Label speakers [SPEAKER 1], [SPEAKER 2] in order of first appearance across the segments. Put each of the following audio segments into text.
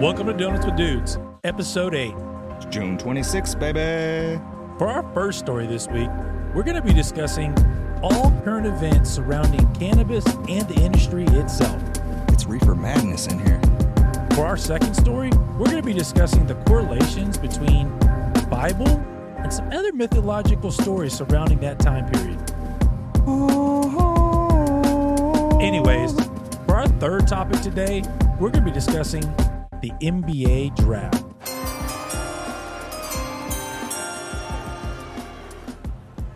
[SPEAKER 1] Welcome to Donuts with Dudes, episode 8.
[SPEAKER 2] June 26th, baby.
[SPEAKER 1] For our first story this week, we're going to be discussing all current events surrounding cannabis and the industry itself.
[SPEAKER 2] It's reefer madness in here.
[SPEAKER 1] For our second story, we're going to be discussing the correlations between the Bible and some other mythological stories surrounding that time period. Anyways, for our third topic today, we're going to be discussing the NBA draft.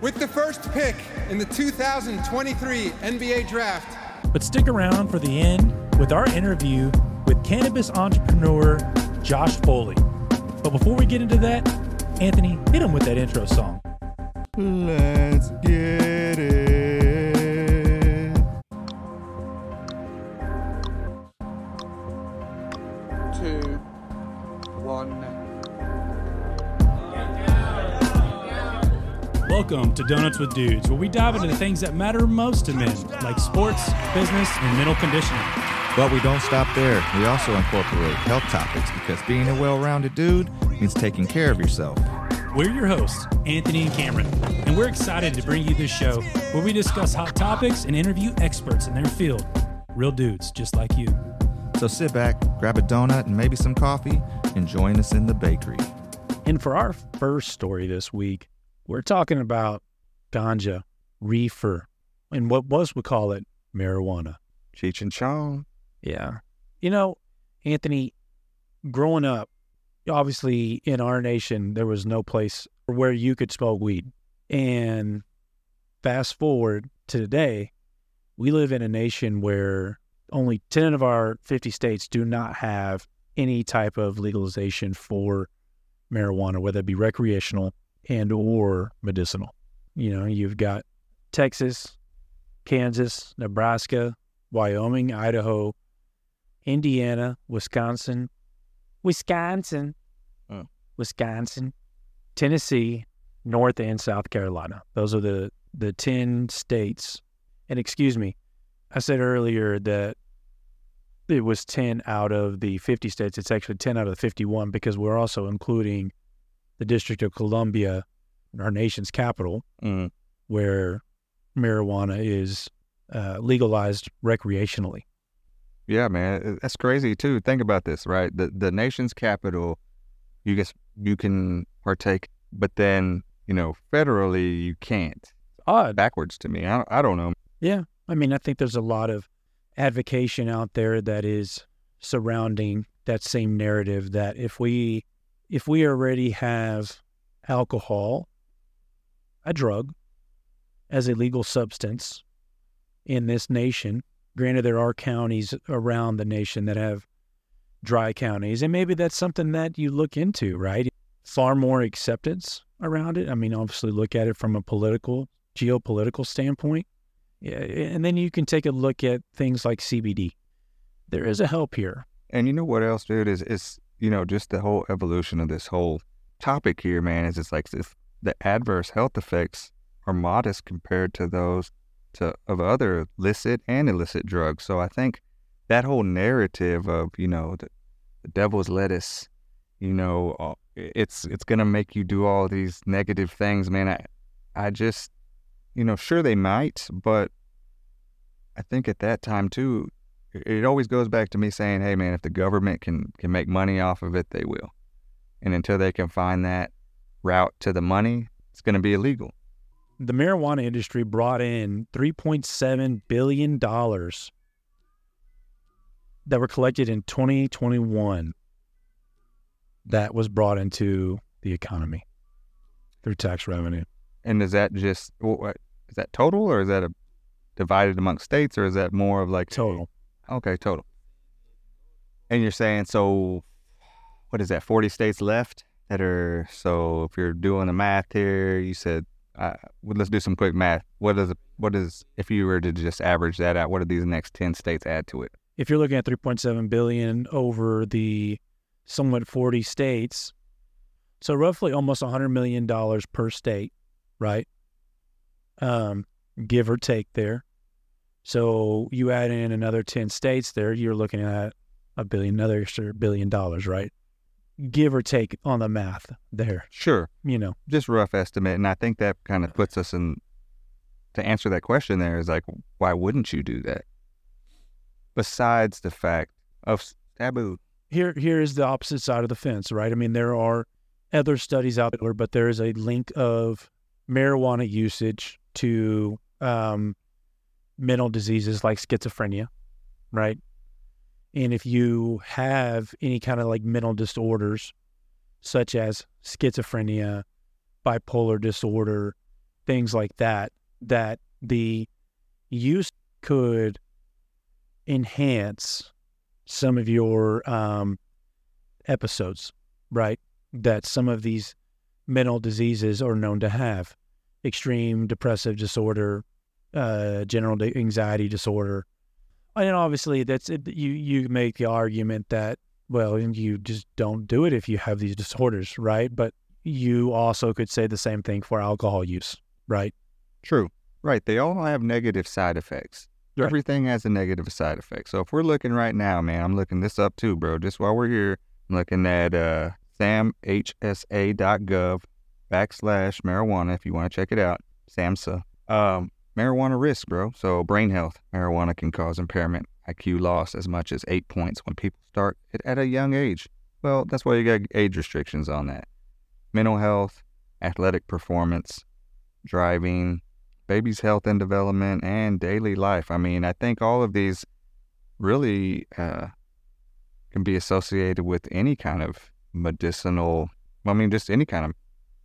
[SPEAKER 3] With the first pick in the 2023 NBA Draft,
[SPEAKER 1] But stick around for the end with our interview with cannabis entrepreneur Josh Foley. But before we get into that, Anthony, hit him with that intro song.
[SPEAKER 2] Let's get
[SPEAKER 1] Welcome to Donuts with Dudes, where we dive into the things that matter most to men, like sports, business, and mental conditioning.
[SPEAKER 2] But we don't stop there. We also incorporate health topics because being a well rounded dude means taking care of yourself.
[SPEAKER 1] We're your hosts, Anthony and Cameron, and we're excited to bring you this show where we discuss hot topics and interview experts in their field. Real dudes just like you.
[SPEAKER 2] So sit back, grab a donut and maybe some coffee, and join us in the bakery.
[SPEAKER 1] And for our first story this week, we're talking about ganja, reefer, and what was we call it marijuana.
[SPEAKER 2] Cheech and Chong.
[SPEAKER 1] Yeah. You know, Anthony, growing up, obviously in our nation, there was no place where you could smoke weed. And fast forward to today, we live in a nation where only 10 of our 50 states do not have any type of legalization for marijuana, whether it be recreational and or medicinal. You know, you've got Texas, Kansas, Nebraska, Wyoming, Idaho, Indiana, Wisconsin, Wisconsin,
[SPEAKER 2] Oh.
[SPEAKER 1] Wisconsin, Tennessee, North and South Carolina. Those are the the 10 states. And excuse me, I said earlier that it was 10 out of the 50 states. It's actually 10 out of the 51 because we're also including the District of Columbia, our nation's capital,
[SPEAKER 2] Mm.
[SPEAKER 1] where marijuana is uh, legalized recreationally.
[SPEAKER 4] Yeah, man, that's crazy too. Think about this, right? The the nation's capital, you guess you can partake, but then you know federally you can't.
[SPEAKER 1] Odd.
[SPEAKER 4] Backwards to me. I I don't know.
[SPEAKER 1] Yeah. I mean, I think there's a lot of advocation out there that is surrounding that same narrative that if we if we already have alcohol, a drug, as a legal substance in this nation, granted there are counties around the nation that have dry counties, and maybe that's something that you look into, right? Far more acceptance around it. I mean, obviously look at it from a political, geopolitical standpoint. And then you can take a look at things like CBD. There is a help here.
[SPEAKER 4] And you know what else, dude? Is is you know just the whole evolution of this whole topic here, man. Is it's like if the adverse health effects are modest compared to those to of other licit and illicit drugs. So I think that whole narrative of you know the, the devil's lettuce, you know, uh, it's it's gonna make you do all these negative things, man. I I just you know sure they might, but I think at that time too, it- always goes back to me saying, hey man, if the government can can make money off of it, they will. And until they can find that route to the money, it's gonna be illegal.
[SPEAKER 1] The marijuana industry brought in $3.7 billion that were collected in 2021 that was brought into the economy through tax revenue.
[SPEAKER 4] And is that just is that total or is that a divided amongst states or is that more of like
[SPEAKER 1] Total.
[SPEAKER 4] Okay, total. And you're saying so what is that, 40 states left that are so if you're doing the math here, you said uh, well, let's do some quick math. What is what is if you were to just average that out, what do these next 10 states add to it?
[SPEAKER 1] If you're looking at 3.7 billion over the somewhat 40 states, so roughly almost 100 million dollars per state, right? Um, give or take there. So you add in another 10 states there, you're looking at a billion, another extra billion dollars, right? Give or take on the math there,
[SPEAKER 4] Sure.
[SPEAKER 1] you know.
[SPEAKER 4] Just rough estimate. And I think that kind of puts us in to answer that question there is like, why wouldn't you do that? Besides the fact of taboo.
[SPEAKER 1] Here, here is the opposite side of the fence, right? I mean, there are other studies out there, but there is a link of marijuana usage to um, mental diseases like schizophrenia, right? And if you have any kind of like mental disorders, such as schizophrenia, bipolar disorder, things like that, that the use could enhance some of your um, episodes, right? That some of these mental diseases are known to have extreme depressive disorder, uh, general anxiety disorder. And obviously, that's it, you. You make the argument that well, you just don't do it if you have these disorders, right? But you also could say the same thing for alcohol use, right?
[SPEAKER 4] True. Right. They all have negative side effects.
[SPEAKER 1] Right.
[SPEAKER 4] Everything has a negative side effect. So if we're looking right now, man, I'm looking this up too, bro. Just while we're here, I'm looking at uh, samhsa.gov backslash marijuana if you want to check it out. SAMHSA. Um, marijuana risk, bro. So brain health. Marijuana can cause impairment, IQ loss as much as eight points when people start it at a young age. Well, that's why you got age restrictions on that. Mental health, athletic performance, driving, baby's health and development, and daily life. I mean, I think all of these really uh, can be associated with any kind of medicinal, I mean, just any kind of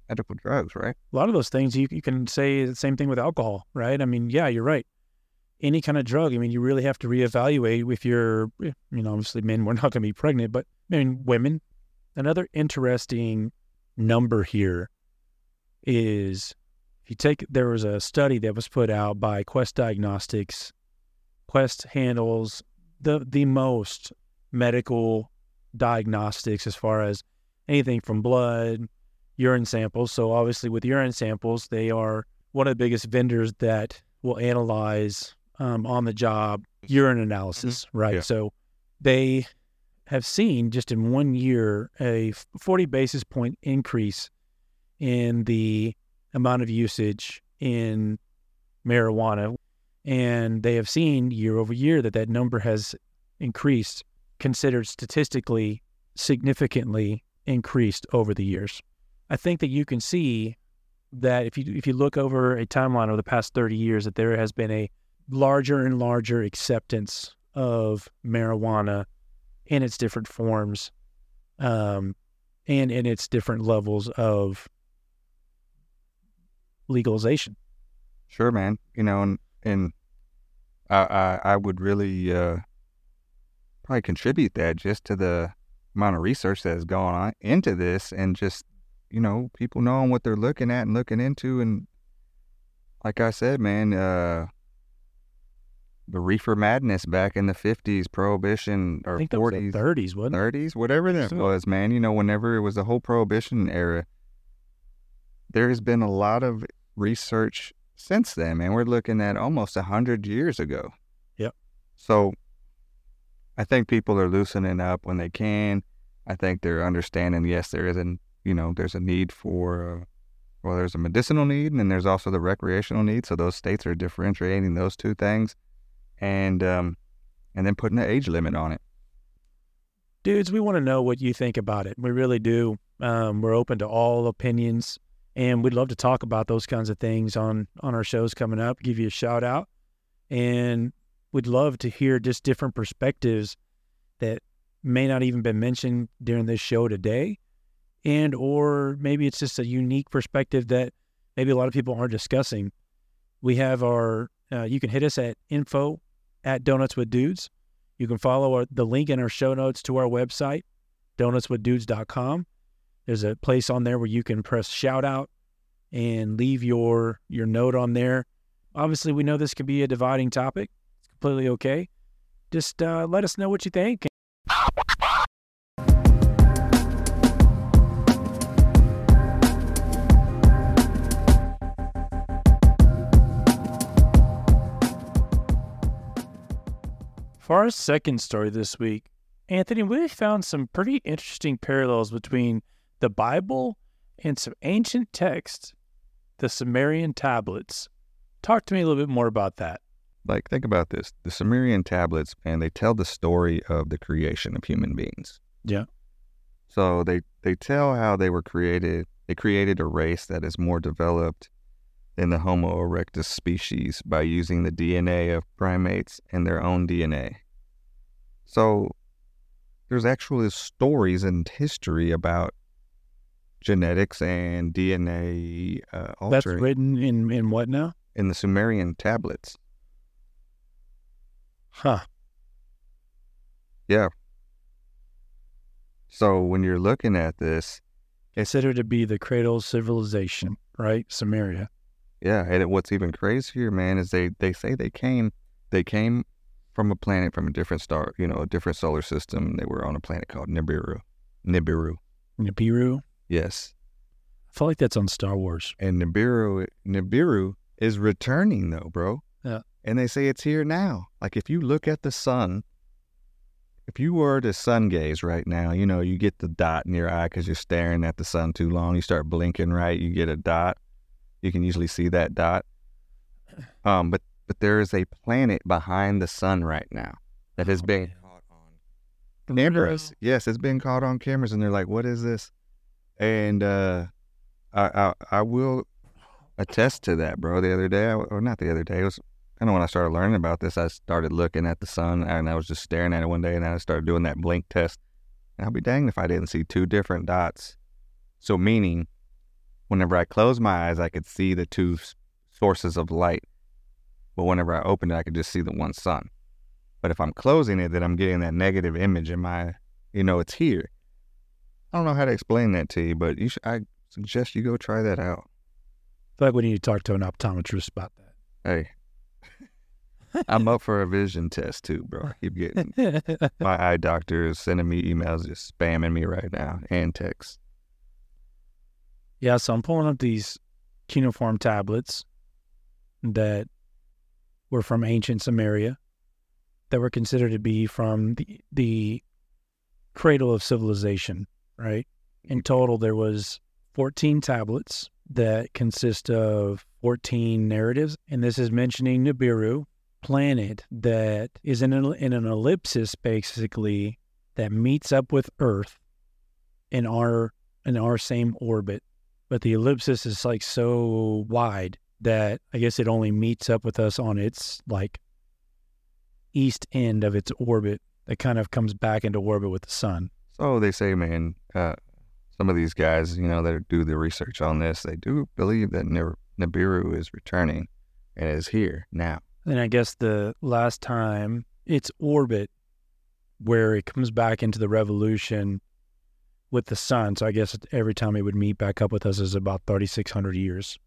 [SPEAKER 4] medical drugs, right?
[SPEAKER 1] a lot of those things you, you can say the same thing with alcohol, right? I mean, yeah, you're right. Any kind of drug, I mean, you really have to reevaluate if you're, eh, you know, obviously men, we're not going to be pregnant, but I mean, women. Another interesting number here is if you take, there was a study that was put out by Quest Diagnostics. Quest handles the, the most medical diagnostics as far as anything from blood, urine samples. So obviously, with urine samples, they are one of the biggest vendors that will analyze um, on the job urine analysis, right?
[SPEAKER 4] Yeah.
[SPEAKER 1] So they have seen just in one year a 40 basis point increase in the amount of usage in marijuana. And they have seen year over year that that number has increased, considered statistically significantly increased over the years. I think that you can see that if you if you look over a timeline over the past 30 years that there has been a larger and larger acceptance of marijuana in its different forms um, and in its different levels of legalization.
[SPEAKER 4] Sure, man. You know, and, and I, I, I would really uh, probably contribute that just to the amount of research that has gone on into this and just, you know, people knowing what they're looking at and looking into. And like I said, man, uh, the reefer madness back in the 50s, prohibition
[SPEAKER 1] I
[SPEAKER 4] or
[SPEAKER 1] think that was
[SPEAKER 4] 40s,
[SPEAKER 1] the 30s, wasn't it?
[SPEAKER 4] 30s, whatever that was, man. You know, whenever it was the whole prohibition era, there has been a lot of research since then, man. We're looking at almost a hundred years ago.
[SPEAKER 1] Yep.
[SPEAKER 4] So I think people are loosening up when they can. I think they're understanding. Yes, there is a you know there's a need for uh, well, there's a medicinal need and there's also the recreational need. So those states are differentiating those two things, and um, and then putting an age limit on it.
[SPEAKER 1] dudes, we want to know what you think about it. We really do. Um, we're open to all opinions, and we'd love to talk about those kinds of things on on our shows coming up. Give you a shout out, and we'd love to hear just different perspectives that may not even been mentioned during this show today, and or maybe it's just a unique perspective that maybe a lot of people aren't discussing. We have our. Uh, you can hit us at info at donuts with dudes. You can follow our, the link in our show notes to our website, donutswithdudes.com. There's a place on there where you can press shout out and leave your your note on there. Obviously, we know this could be a dividing topic. It's completely okay. Just uh, let us know what you think. For our second story this week, Anthony, we found some pretty interesting parallels between the Bible and some ancient texts, the Sumerian tablets. Talk to me a little bit more about that.
[SPEAKER 4] Like, think about this: the Sumerian tablets, and they tell the story of the creation of human beings.
[SPEAKER 1] Yeah.
[SPEAKER 4] So they they tell how they were created. They created a race that is more developed than the Homo erectus species by using the DNA of primates and their own DNA. So there's actually stories and history about genetics and DNA uh,
[SPEAKER 1] That's written in, in what now?
[SPEAKER 4] in the Sumerian tablets.
[SPEAKER 1] Huh.
[SPEAKER 4] Yeah. So when you're looking at this,
[SPEAKER 1] Considered to be the cradle of civilization, right? Samaria.
[SPEAKER 4] Yeah, and what's even crazier, man, is they they say they came they came from a planet from a different star, you know, a different solar system. They were on a planet called Nibiru. Nibiru.
[SPEAKER 1] Nibiru.
[SPEAKER 4] Yes.
[SPEAKER 1] I feel like that's on Star Wars.
[SPEAKER 4] And Nibiru Nibiru is returning though, bro.
[SPEAKER 1] Yeah.
[SPEAKER 4] And they say it's here now. Like if you look at the sun, if you were to sun gaze right now, you know, you get the dot in your eye because you're staring at the sun too long. You start blinking, right? You get a dot. You can usually see that dot. Um, but but there is a planet behind the sun right now that has been caught on cameras. Yes, it's been caught on cameras, and they're like, "What is this?" And uh, I, I I will attest to that, bro. The other day, or not the other day, it was kind of when I started learning about this. I started looking at the sun, and I was just staring at it one day, and I started doing that blink test. And I'll be danged if I didn't see two different dots. So meaning, whenever I closed my eyes, I could see the two sources of light, but whenever I opened it, I could just see the one sun. But if I'm closing it, then I'm getting that negative image in my, you know, it's here. I don't know how to explain that to you, but you should, I suggest you go try that out.
[SPEAKER 1] I feel like we need to talk to an optometrist about that.
[SPEAKER 4] Hey, I'm up for a vision test too, bro. I keep getting my eye doctor is sending me emails, just spamming me right now, and texts.
[SPEAKER 1] Yeah, so I'm pulling up these cuneiform tablets that were from ancient Samaria that were considered to be from the, the cradle of civilization, right? In mm-hmm. total, there was 14 tablets that consist of 14 narratives, and this is mentioning Nibiru, planet that is in an, in an ellipsis, basically, that meets up with Earth in our in our same orbit. But the ellipsis is like so wide that I guess it only meets up with us on its like east end of its orbit that kind of comes back into orbit with the sun.
[SPEAKER 4] So they say, man, uh, some of these guys, you know, that do the research on this, they do believe that Nib- Nibiru is returning and is here now.
[SPEAKER 1] And I guess the last time its orbit where it comes back into the revolution with the sun. So I guess every time it would meet back up with us is about 3,600 years.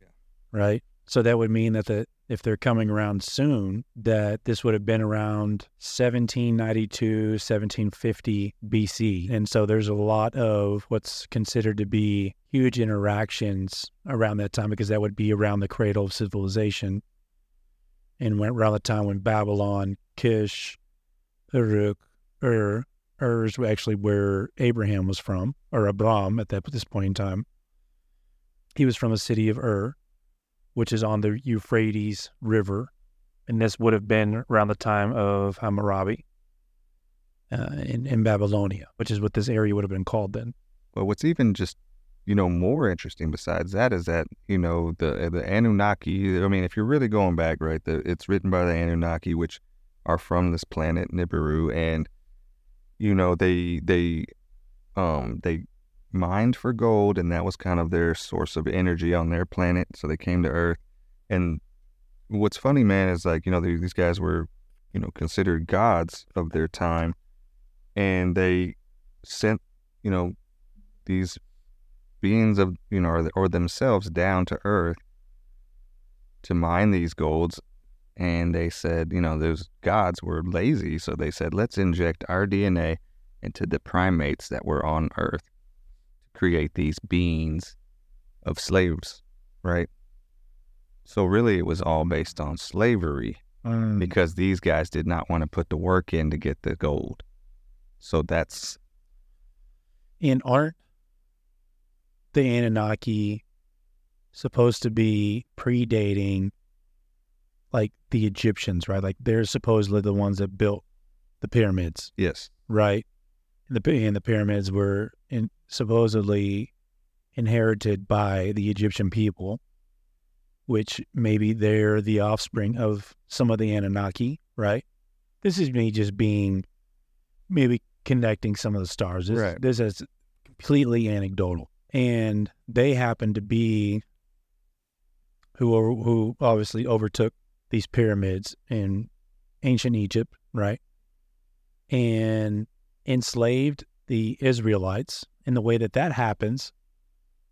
[SPEAKER 4] Yeah.
[SPEAKER 1] Right. So that would mean that the, if they're coming around soon, that this would have been around 1792, 1750 BC. And so there's a lot of what's considered to be huge interactions around that time because that would be around the cradle of civilization and went around the time when Babylon, Kish, Uruk, Ur, Ur is actually where Abraham was from, or Abram at that this point in time. He was from the city of Ur, which is on the Euphrates River, and this would have been around the time of Hammurabi uh, in, in Babylonia, which is what this area would have been called then.
[SPEAKER 4] But what's even just, you know, more interesting besides that is that, you know, the the Anunnaki, I mean, if you're really going back, right, the, it's written by the Anunnaki, which are from this planet Nibiru, and, you know, they, they, um, they mined for gold, and that was kind of their source of energy on their planet. So they came to Earth. And what's funny, man, is like, you know, these these guys were, you know, considered gods of their time, and they sent, you know, these beings of you know or, or themselves down to earth to mine these golds and they said you know those gods were lazy so they said let's inject our dna into the primates that were on earth to create these beings of slaves right? So really it was all based on slavery mm. because these guys did not want to put the work in to get the gold. So that's
[SPEAKER 1] in aren't the Anunnaki supposed to be predating like the Egyptians, right? Like they're supposedly the ones that built the pyramids,
[SPEAKER 4] yes.
[SPEAKER 1] right? And the and the pyramids were in, supposedly inherited by the Egyptian people, which maybe they're the offspring of some of the Anunnaki, right? This is me just being maybe connecting some of the stars. This,
[SPEAKER 4] Right.
[SPEAKER 1] this is completely anecdotal, and they happen to be who who obviously overtook these pyramids in ancient Egypt, right? And enslaved the Israelites. And the way that that happens,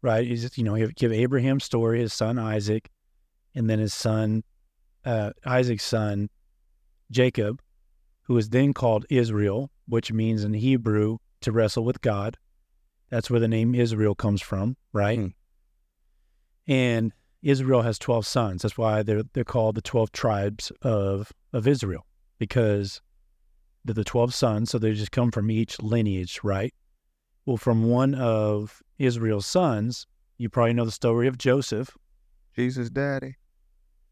[SPEAKER 1] right, is you know you give Abraham's story, his son Isaac, and then his son uh, Isaac's son Jacob, who is then called Israel, which means in Hebrew to wrestle with God. That's where the name Israel comes from, right?
[SPEAKER 4] Hmm.
[SPEAKER 1] And Israel has 12 sons. That's why they're they're called the 12 tribes of of Israel because they're the 12 sons, so they just come from each lineage, right? Well, from one of Israel's sons, you probably know the story of Joseph.
[SPEAKER 4] Jesus daddy.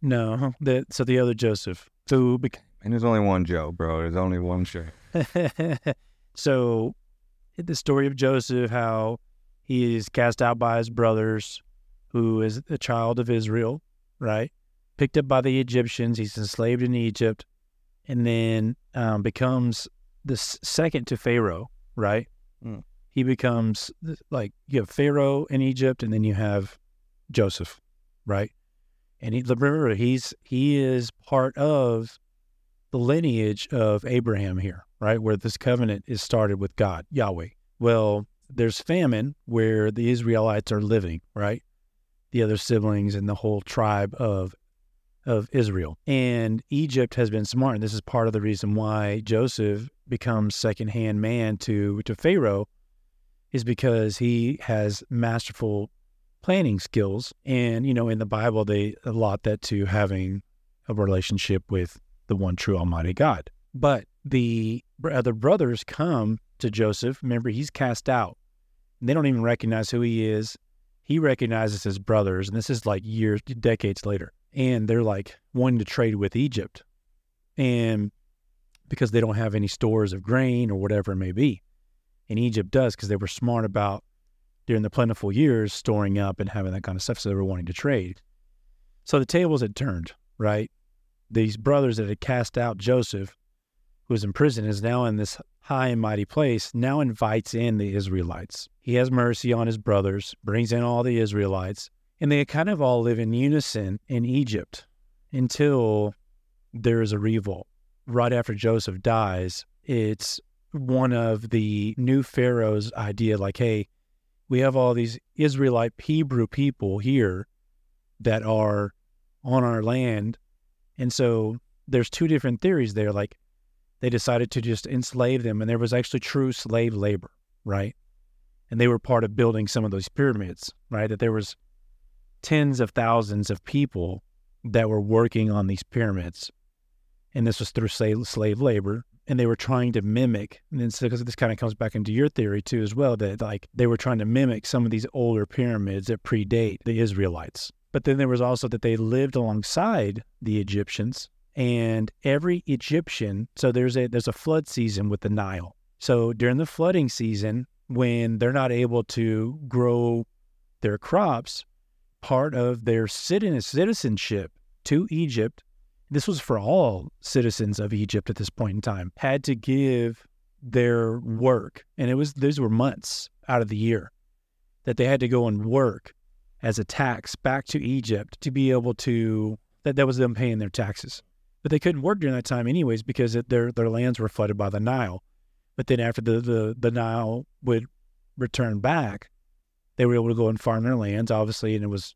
[SPEAKER 1] No, the, so the other Joseph, who bec-
[SPEAKER 4] And there's only one Joe, bro. There's only one Joe.
[SPEAKER 1] so the story of Joseph, how he is cast out by his brothers, who is a child of Israel, right? Picked up by the Egyptians. He's enslaved in Egypt and then um, becomes the second to Pharaoh, right?
[SPEAKER 4] Mm.
[SPEAKER 1] He becomes like you have Pharaoh in Egypt and then you have Joseph, right? And he, remember, he's he is part of the lineage of Abraham here, right? Where this covenant is started with God, Yahweh. Well, there's famine where the Israelites are living, right? The other siblings and the whole tribe of of Israel. And Egypt has been smart. And this is part of the reason why Joseph becomes second-hand man to to Pharaoh is because he has masterful planning skills. And, you know, in the Bible they allot that to having a relationship with the one true Almighty God. But the other brothers come to Joseph. Remember, he's cast out. They don't even recognize who he is. He recognizes his brothers, and this is like years, decades later. And they're like wanting to trade with Egypt, and because they don't have any stores of grain or whatever it may be, and Egypt does because they were smart about during the plentiful years storing up and having that kind of stuff. So they were wanting to trade. So the tables had turned, right? these brothers that had cast out Joseph, who was in prison, is now in this high and mighty place, now invites in the Israelites. He has mercy on his brothers, brings in all the Israelites, and they kind of all live in unison in Egypt until there is a revolt. Right after Joseph dies, it's one of the new Pharaoh's idea like, hey, we have all these Israelite Hebrew people here that are on our land and so there's two different theories there. Like they decided to just enslave them, and there was actually true slave labor, right? And they were part of building some of those pyramids, right? That there was tens of thousands of people that were working on these pyramids, and this was through slave, labor. And they were trying to mimic, and then because this kind of comes back into your theory too as well, that like they were trying to mimic some of these older pyramids that predate the Israelites. But then there was also that they lived alongside the Egyptians, and every Egyptian. So there's a there's a flood season with the Nile. So during the flooding season, when they're not able to grow their crops, part of their citizen citizenship to Egypt, this was for all citizens of Egypt at this point in time, had to give their work, and it was these were months out of the year that they had to go and work as a tax back to Egypt to be able to that that was them paying their taxes. But they couldn't work during that time anyways because it, their their lands were flooded by the Nile. But then after the, the the Nile would return back, they were able to go and farm their lands, obviously, and it was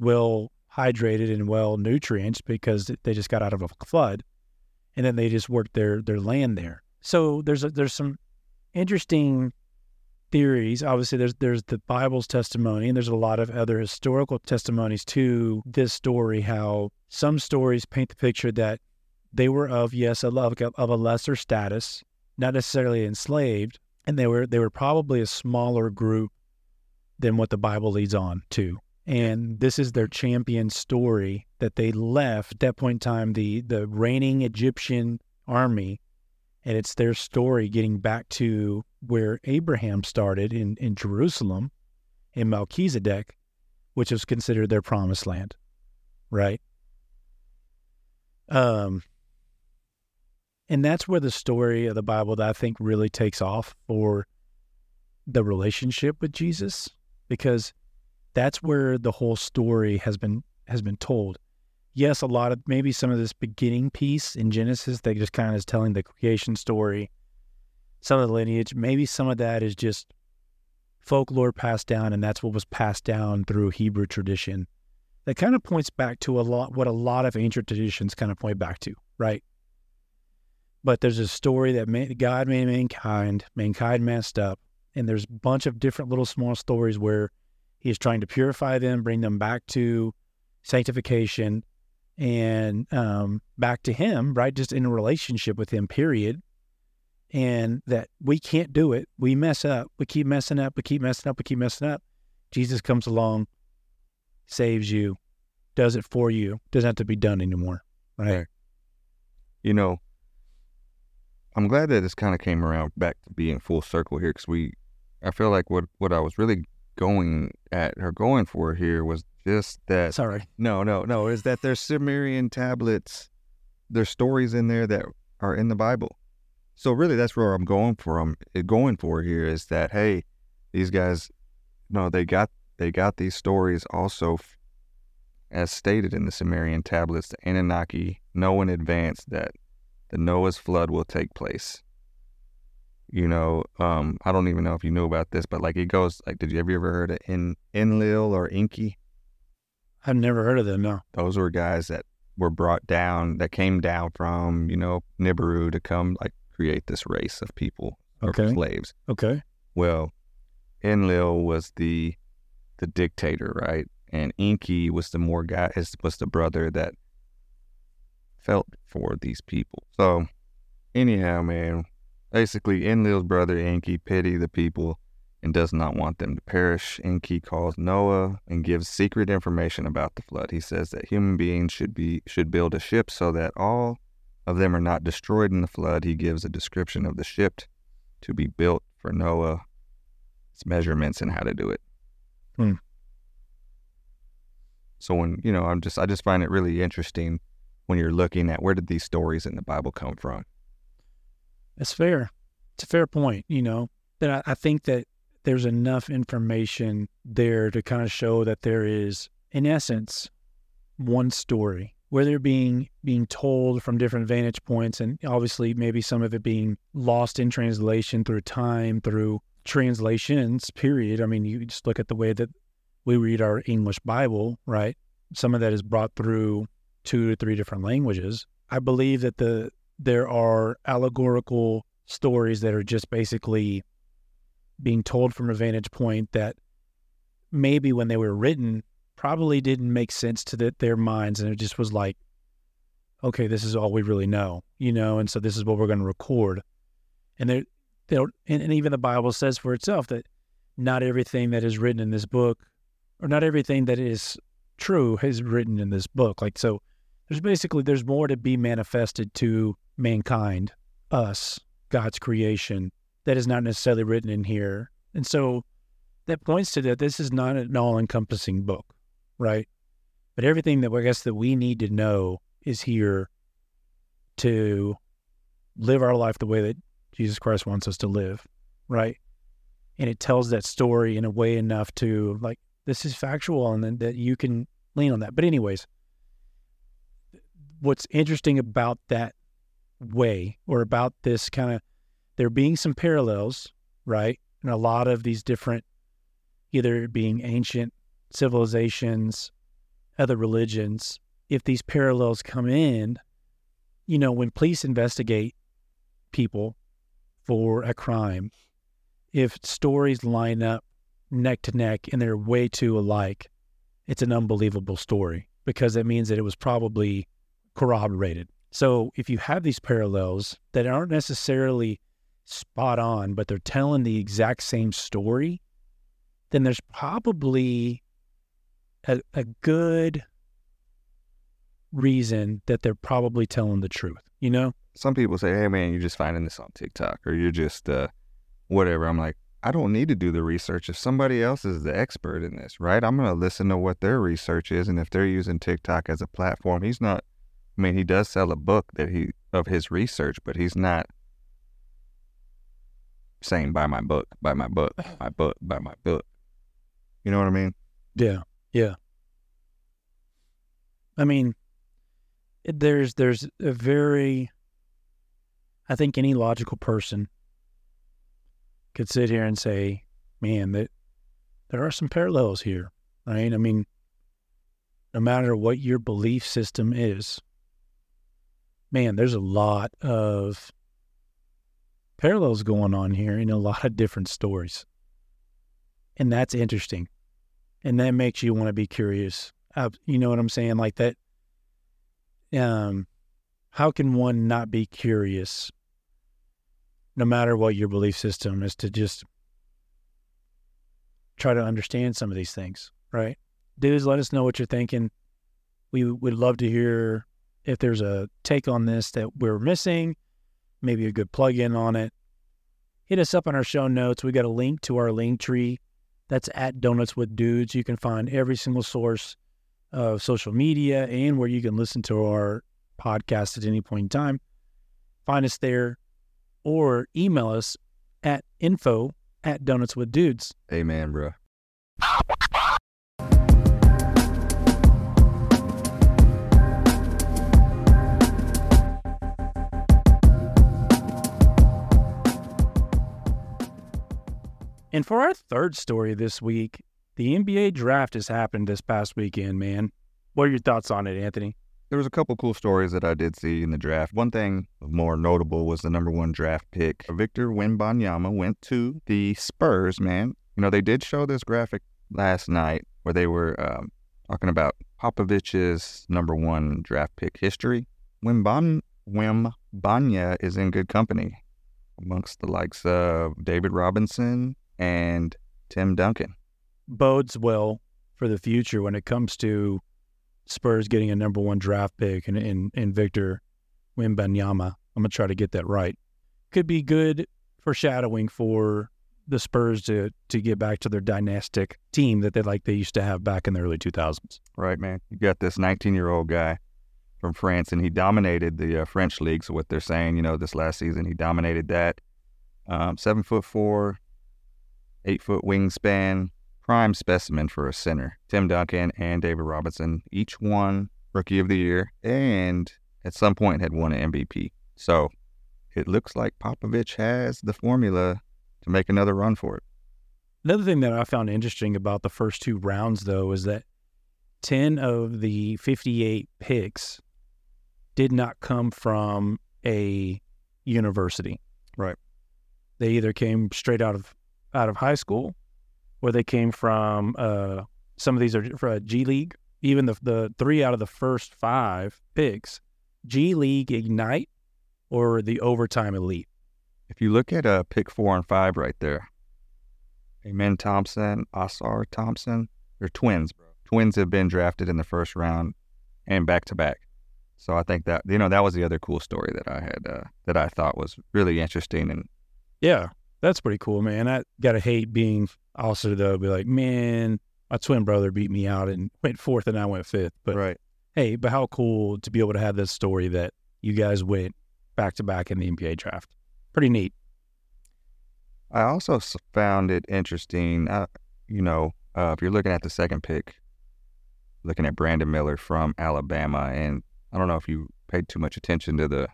[SPEAKER 1] well hydrated and well nutrients because they just got out of a flood, and then they just worked their their land there. So there's a, there's some interesting theories. Obviously, there's there's the Bible's testimony, and there's a lot of other historical testimonies to this story. How some stories paint the picture that they were of yes, a of, of a lesser status, not necessarily enslaved, and they were they were probably a smaller group than what the Bible leads on to. And this is their champion story that they left at that point in time, the the reigning Egyptian army, and it's their story getting back to where Abraham started in, in Jerusalem in Melchizedek, which was considered their promised land. Right? Um and that's where the story of the Bible that I think really takes off for the relationship with Jesus, because that's where the whole story has been has been told. Yes, a lot of maybe some of this beginning piece in Genesis that just kind of is telling the creation story, some of the lineage, maybe some of that is just folklore passed down, and that's what was passed down through Hebrew tradition. That kind of points back to a lot what a lot of ancient traditions kind of point back to, right? But there's a story that God made mankind, mankind messed up, and there's a bunch of different little small stories where He is trying to purify them, bring them back to sanctification and um, back to Him, right? Just in a relationship with Him, period. And that we can't do it. We mess up. We keep messing up. We keep messing up. We keep messing up. Jesus comes along, saves you, does it for you. Doesn't have to be done anymore, right?
[SPEAKER 4] You know, I'm glad that this kind of came around back to being full circle here because we, I feel like what what I was really going at or going for here was just that.
[SPEAKER 1] Sorry.
[SPEAKER 4] No, no, no. Is that there's Sumerian tablets, there's stories in there that are in the Bible. So really, that's where I'm going for. I'm eh, going for here is that hey, these guys, no, they got they got these stories also, as stated in the Sumerian tablets. The Anunnaki know in advance that the Noah's flood will take place. You know, um, I don't even know if you knew about this, but like it goes like, did you ever ever heard of in Enlil or Enki?
[SPEAKER 1] I've never heard of them. No,
[SPEAKER 4] those were guys that were brought down, that came down from you know Nibiru to come like create this race of people
[SPEAKER 1] okay.
[SPEAKER 4] or slaves.
[SPEAKER 1] Okay.
[SPEAKER 4] Well, Enlil was the the dictator, right? And Enki was the more guy was the brother that felt for these people. So anyhow, man, Basically, Enlil's brother Enki pity the people and does not want them to perish. Enki calls Noah and gives secret information about the flood. He says that human beings should be should build a ship so that all of them are not destroyed in the flood. He gives a description of the ship to be built for Noah, its measurements and how to do it.
[SPEAKER 1] Hmm.
[SPEAKER 4] So when you know, I'm just I just find it really interesting when you're looking at where did these stories in the Bible come from.
[SPEAKER 1] That's fair. It's a fair point, you know. But I, I think that there's enough information there to kind of show that there is, in essence, one story, whether being being told from different vantage points, and obviously maybe some of it being lost in translation through time, through translations. Period. I mean, you just look at the way that we read our English Bible, right? Some of that is brought through two to three different languages. I believe that the there are allegorical stories that are just basically being told from a vantage point that maybe when they were written probably didn't make sense to the, their minds and it just was like okay this is all we really know you know and so this is what we're going to record. And they they and, and even the bible says for itself that not everything that is written in this book or not everything that is true is written in this book. Like so there's basically there's more to be manifested to mankind, us, God's creation, that is not necessarily written in here. And so that points to that this is not an all encompassing book, right? But everything that I guess that we need to know is here to live our life the way that Jesus Christ wants us to live, right? And it tells that story in a way enough to like this is factual and then that you can lean on that. But anyways, what's interesting about that way or about this kind of there being some parallels, right? And a lot of these different, either being ancient civilizations, other religions, if these parallels come in, you know, when police investigate people for a crime, if stories line up neck to neck and they're way too alike, it's an unbelievable story because it means that it was probably corroborated. So if you have these parallels that aren't necessarily spot on, but they're telling the exact same story, then there's probably a, a good reason that they're probably telling the truth, you know?
[SPEAKER 4] Some people say, "Hey, man, you're just finding this on TikTok, or you're just uh, whatever." I'm like, I don't need to do the research if somebody else is the expert in this, right? I'm gonna listen to what their research is, and if they're using TikTok as a platform, he's not. I mean, he does sell a book that he of his research, but he's not saying buy my book, buy my book, my book, buy my book. You know what I mean?
[SPEAKER 1] Yeah, yeah. I mean, there's there's a very, I think any logical person could sit here and say, man, that there are some parallels here, right? I mean, no matter what your belief system is, man, there's a lot of parallels going on here in a lot of different stories. And that's interesting. And that makes you want to be curious. Uh, you know what I'm saying? Like that. Um, how can one not be curious no matter what your belief system is to just try to understand some of these things, right? Dudes, let us know what you're thinking. We would love to hear if there's a take on this that we're missing, maybe a good plug in on it. Hit us up on our show notes. We got a link to our link tree. That's at Donuts with Dudes. You can find every single source of social media and where you can listen to our podcast at any point in time. Find us there or email us at info at Donuts with Dudes.
[SPEAKER 4] Amen, bro.
[SPEAKER 1] And for our third story this week, the NBA draft has happened this past weekend, man. What are your thoughts on it, Anthony?
[SPEAKER 4] There was a couple cool stories that I did see in the draft. One thing more notable was the number one draft pick. Victor Wembanyama went to the Spurs, man. You know, they did show this graphic last night where they were um, talking about Popovich's number one draft pick history. Wimban Wimbanya is in good company amongst the likes of David Robinson and Tim Duncan.
[SPEAKER 1] Bodes well for the future when it comes to Spurs getting a number one draft pick and in, in Victor Wembanyama. I'm gonna try to get that right. Could be good foreshadowing for the Spurs to to get back to their dynastic team that they like they used to have back in the early 2000s.
[SPEAKER 4] Right, man. You got this 19 year old guy from France, and he dominated the uh, French league. So what they're saying, you know, this last season he dominated that. Um, seven foot four, eight foot wingspan, prime specimen for a center. Tim Duncan and David Robinson each won Rookie of the Year, and at some point had won an MVP. So it looks like Popovich has the formula to make another run for it.
[SPEAKER 1] Another thing that I found interesting about the first two rounds, though, is that 10 of the 58 picks did not come from a university.
[SPEAKER 4] Right.
[SPEAKER 1] They either came straight out of out of high school, where they came from uh, some of these are for G League. Even the the three out of the first five picks, G League Ignite or the Overtime Elite.
[SPEAKER 4] If you look at uh, pick four and five right there, Amen Thompson, Ausar Thompson, they're twins, bro. Twins have been drafted in the first round and back to back. So I think that you know that was the other cool story that I had uh, that I thought was really interesting and
[SPEAKER 1] Yeah, that's pretty cool, man. I gotta hate being also though, be like, man, my twin brother beat me out and went fourth and I went fifth. But
[SPEAKER 4] right.
[SPEAKER 1] hey, but how cool to be able to have this story that you guys went back to back in the NBA draft. Pretty neat.
[SPEAKER 4] I also found it interesting. Uh, you know, uh, if you're looking at the second pick, looking at Brandon Miller from Alabama, and I don't know if you paid too much attention to the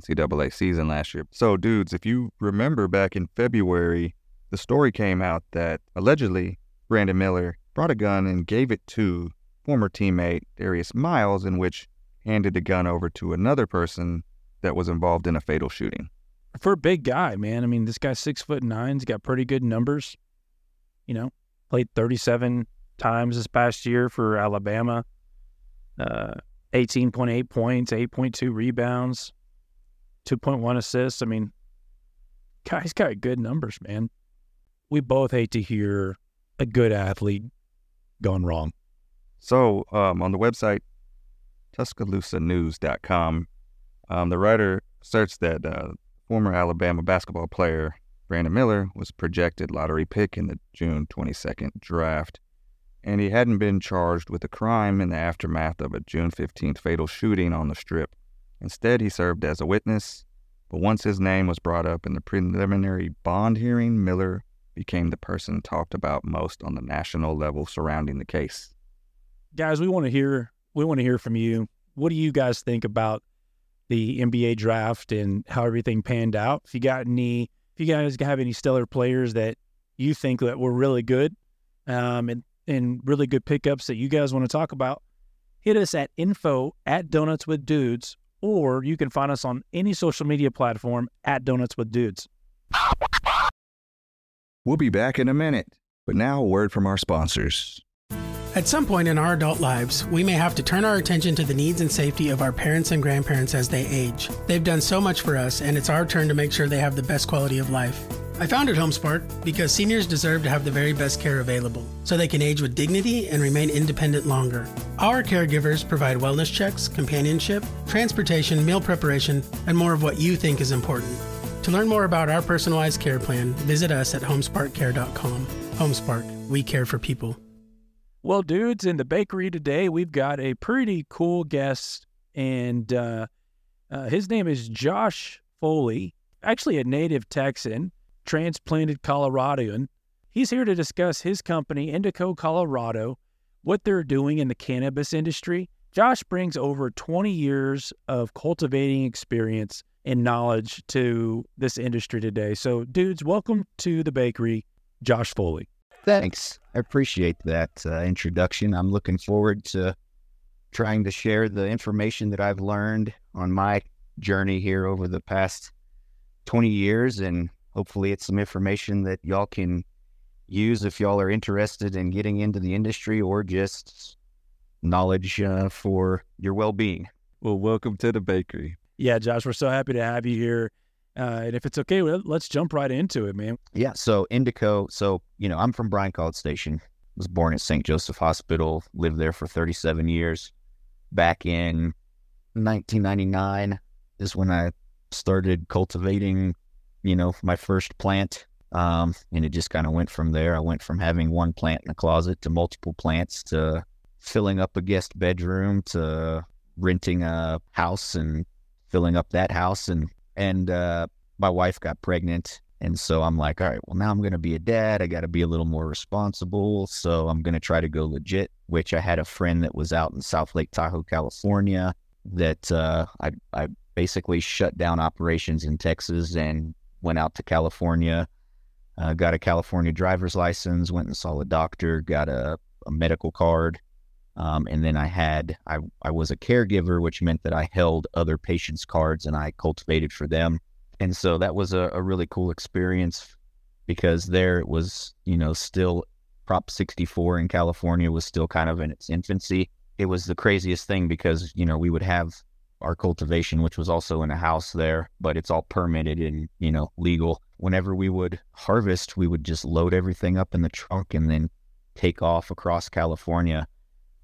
[SPEAKER 4] NCAA season last year. So, dudes, if you remember back in February, the story came out that allegedly Brandon Miller brought a gun and gave it to former teammate Darius Miles, in which handed the gun over to another person that was involved in a fatal shooting.
[SPEAKER 1] For a big guy, man. I mean, this guy's six foot nine. He's got pretty good numbers. You know, played 37 times this past year for Alabama. Uh, 18.8 points, 8.2 rebounds, 2.1 assists. I mean, Guy's got good numbers, man. We both hate to hear a good athlete gone wrong.
[SPEAKER 4] So um, on the website TuscaloosaNews.com, um, the writer asserts that uh, former Alabama basketball player Brandon Miller was projected lottery pick in the June 22nd draft, and he hadn't been charged with a crime in the aftermath of a June 15th fatal shooting on the Strip. Instead, he served as a witness, but once his name was brought up in the preliminary bond hearing, Miller became the person talked about most on the national level surrounding the case.
[SPEAKER 1] Guys, we want to hear we want to hear from you. What do you guys think about the NBA draft and how everything panned out? If you got any if you guys have any stellar players that you think that were really good um, and, and really good pickups that you guys want to talk about, hit us at info at donuts with dudes, or you can find us on any social media platform at donuts with dudes.
[SPEAKER 2] We'll be back in a minute, but now a word from our sponsors.
[SPEAKER 5] At some point in our adult lives, we may have to turn our attention to the needs and safety of our parents and grandparents as they age. They've done so much for us, and it's our turn to make sure they have the best quality of life. I founded HomeSpark because seniors deserve to have the very best care available so they can age with dignity and remain independent longer. Our caregivers provide wellness checks, companionship, transportation, meal preparation, and more of what you think is important. To learn more about our personalized care plan, visit us at homesparkcare.com. HomeSpark, we care for people.
[SPEAKER 1] Well, dudes, in the bakery today, we've got a pretty cool guest, and uh, uh, his name is Josh Foley, actually a native Texan, transplanted Coloradoan. He's here to discuss his company, Indico Colorado, what they're doing in the cannabis industry. Josh brings over 20 years of cultivating experience and knowledge to this industry today. So, dudes, welcome to the bakery, Josh Foley.
[SPEAKER 6] Thanks. I appreciate that uh, introduction. I'm looking forward to trying to share the information that I've learned on my journey here over the past 20 years. And hopefully, it's some information that y'all can use if y'all are interested in getting into the industry or just knowledge uh, for your well being.
[SPEAKER 4] Well, welcome to the bakery.
[SPEAKER 1] Yeah, Josh, we're so happy to have you here. Uh, and if it's okay, well, let's jump right into it, man.
[SPEAKER 6] Yeah. So Indico. So you know, I'm from Bryan College Station. Was born at St. Joseph Hospital. Lived there for 37 years. Back in 1999 is when I started cultivating. You know, my first plant. Um, and it just kind of went from there. I went from having one plant in the closet to multiple plants to filling up a guest bedroom to renting a house and filling up that house and and uh, my wife got pregnant and so i'm like all right well now i'm going to be a dad i got to be a little more responsible so i'm going to try to go legit which i had a friend that was out in south lake tahoe california that uh, I, I basically shut down operations in texas and went out to california uh, got a california driver's license went and saw a doctor got a, a medical card um, and then I had, I, I was a caregiver, which meant that I held other patients' cards and I cultivated for them. And so that was a, a really cool experience because there it was, you know, still Prop 64 in California was still kind of in its infancy. It was the craziest thing because, you know, we would have our cultivation, which was also in a house there, but it's all permitted and, you know, legal. Whenever we would harvest, we would just load everything up in the trunk and then take off across California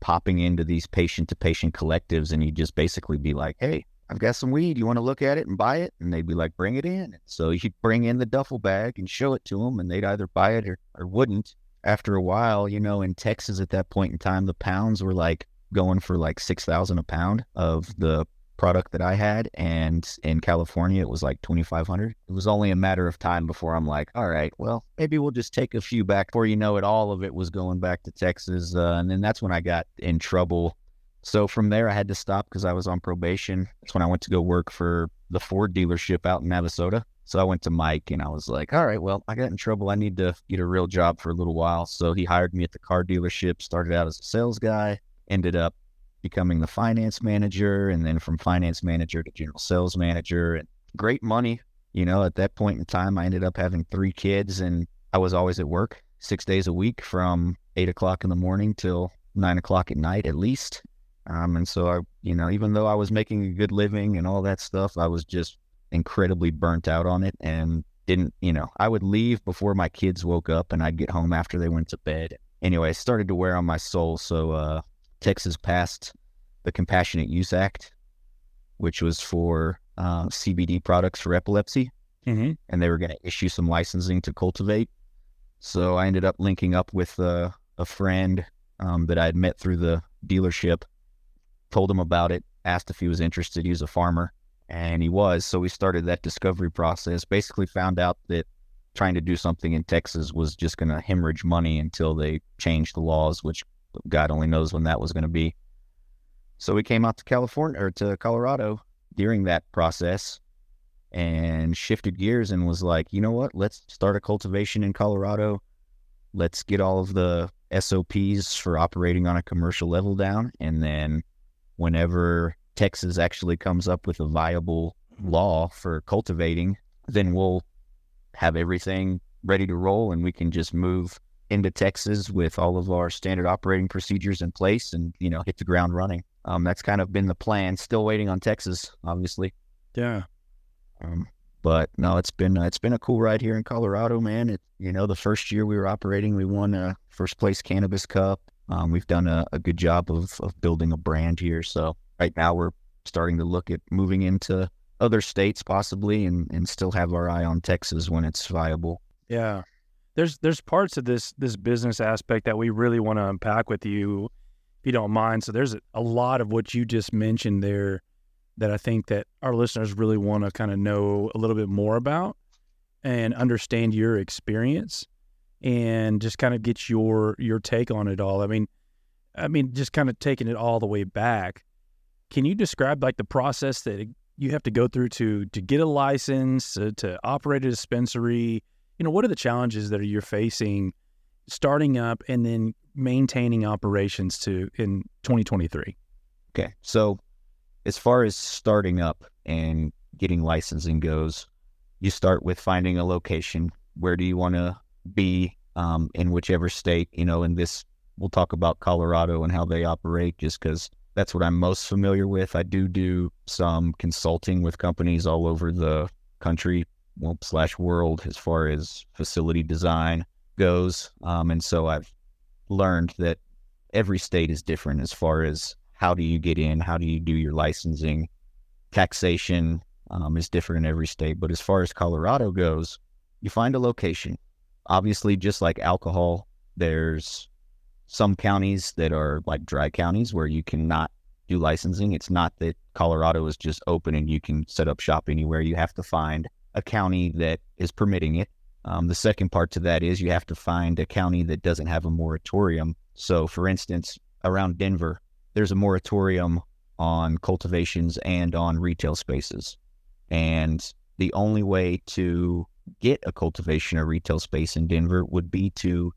[SPEAKER 6] popping into these patient to patient collectives and you'd just basically be like, hey, I've got some weed. You want to look at it and buy it? And they'd be like, bring it in. So you'd bring in the duffel bag and show it to them, and they'd either buy it or, or wouldn't. After a while, you know, in Texas at that point in time, the pounds were like going for like 6,000 a pound of the product that I had, and in California it was like twenty five hundred. It was only a matter of time before I'm like, all right, well maybe we'll just take a few back. Before you know it, all of it was going back to Texas, uh, and then that's when I got in trouble. So from there, I had to stop because I was on probation. That's when I went to go work for the Ford dealership out in Navasota. So I went to Mike and I was like, all right, well, I got in trouble. I need to get a real job for a little while. So he hired me at the car dealership, started out as a sales guy, ended up becoming the finance manager and then from finance manager to general sales manager and great money. You know, at that point in time, I ended up having three kids and I was always at work six days a week from eight o'clock in the morning till nine o'clock at night at least. Um, and so I, you know, even though I was making a good living and all that stuff, I was just incredibly burnt out on it. And didn't, you know, I would leave before my kids woke up and I'd get home after they went to bed. Anyway, it started to wear on my soul. So uh, Texas passed the Compassionate Use Act, which was for uh, CBD products for epilepsy.
[SPEAKER 1] Mm-hmm.
[SPEAKER 6] And they were going to issue some licensing to cultivate. So I ended up linking up with uh, a friend um, that I had met through the dealership, told him about it, asked if he was interested. He was a farmer and he was. So we started that discovery process. Basically, found out that trying to do something in Texas was just going to hemorrhage money until they changed the laws, which God only knows when that was going to be. So we came out to California or to Colorado during that process and shifted gears and was like, you know what? Let's start a cultivation in Colorado. Let's get all of the SOPs for operating on a commercial level down. And then whenever Texas actually comes up with a viable law for cultivating, then we'll have everything ready to roll and we can just move into Texas with all of our standard operating procedures in place and, you know, hit the ground running. Um, that's kind of been the plan. Still waiting on Texas, obviously.
[SPEAKER 1] Yeah.
[SPEAKER 6] Um, but no, it's been uh, it's been a cool ride here in Colorado, man. It you know the first year we were operating, we won a first place cannabis cup. Um, we've done a, a good job of of building a brand here. So right now we're starting to look at moving into other states possibly, and and still have our eye on Texas when it's viable.
[SPEAKER 1] Yeah. There's there's parts of this this business aspect that we really want to unpack with you, if you don't mind. So there's a, lot of what you just mentioned there that I think that our listeners really want to kind of know a little bit more about and understand your experience and just kind of get your your take on it all. I mean, I mean, just kind of taking it all the way back. Can you describe like the process that you have to go through to to get a license to, to operate a dispensary? You know, what are the challenges that you're facing starting up and then maintaining operations to in 2023?
[SPEAKER 6] Okay, so as far as starting up and getting licensing goes, you start with finding a location. Where do you want to be um, in whichever state? You know, in this, we'll talk about Colorado and how they operate just because that's what I'm most familiar with. I do do some consulting with companies all over the country well, slash world as far as facility design goes. Um, and so I've learned that every state is different as far as how do you get in, how do you do your licensing, taxation um, is different in every state. But as far as Colorado goes, you find a location. Obviously, just like alcohol, there's some counties that are like dry counties where you cannot do licensing. It's not that Colorado is just open and you can set up shop anywhere. You have to find a county that is permitting it. Um, the second part to that is you have to find a county that doesn't have a moratorium. So, for instance, around Denver, there's a moratorium on cultivations and on retail spaces. And the only way to get a cultivation or retail space in Denver would be to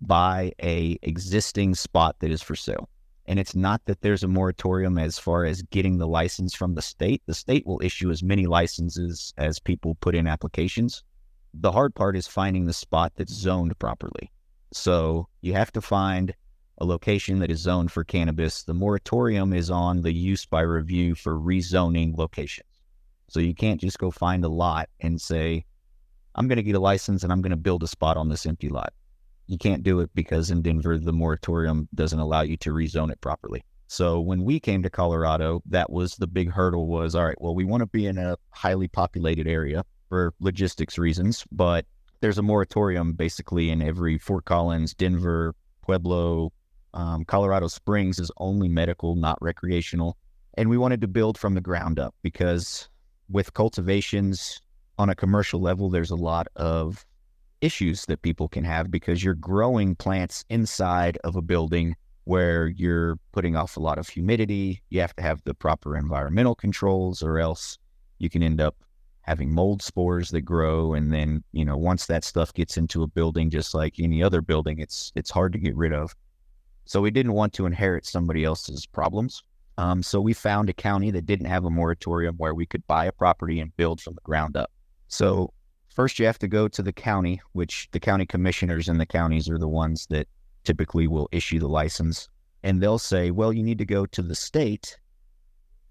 [SPEAKER 6] buy a existing spot that is for sale. And it's not that there's a moratorium as far as getting the license from the state. The state will issue as many licenses as people put in applications. The hard part is finding the spot that's zoned properly. So you have to find a location that is zoned for cannabis. The moratorium is on the use by review for rezoning locations. So you can't just go find a lot and say, I'm going to get a license and I'm going to build a spot on this empty lot. You can't do it because in Denver, the moratorium doesn't allow you to rezone it properly. So when we came to Colorado, that was the big hurdle was, all right, well, we want to be in a highly populated area for logistics reasons, but there's a moratorium basically in every Fort Collins, Denver, Pueblo, um, Colorado Springs is only medical, not recreational. And we wanted to build from the ground up because with cultivations on a commercial level, there's a lot of issues that people can have because you're growing plants inside of a building where you're putting off a lot of humidity. You have to have the proper environmental controls, or else you can end up having mold spores that grow. And then, you know, once that stuff gets into a building, just like any other building, it's it's hard to get rid of. So we didn't want to inherit somebody else's problems. Um, so we found a county that didn't have a moratorium where we could buy a property and build from the ground up. So first you have to go to the county, which the county commissioners in the counties are the ones that typically will issue the license. And they'll say, well, you need to go to the state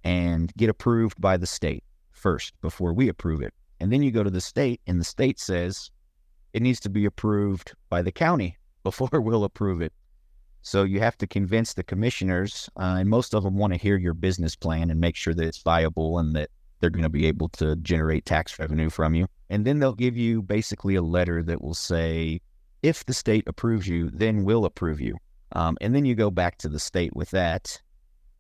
[SPEAKER 6] and get approved by the state first before we approve it. And then you go to the state, and the state says it needs to be approved by the county before we'll approve it. So you have to convince the commissioners, uh, and most of them want to hear your business plan and make sure that it's viable and that they're going to be able to generate tax revenue from you. And then they'll give you basically a letter that will say, if the state approves you, then we'll approve you. Um, and then you go back to the state with that,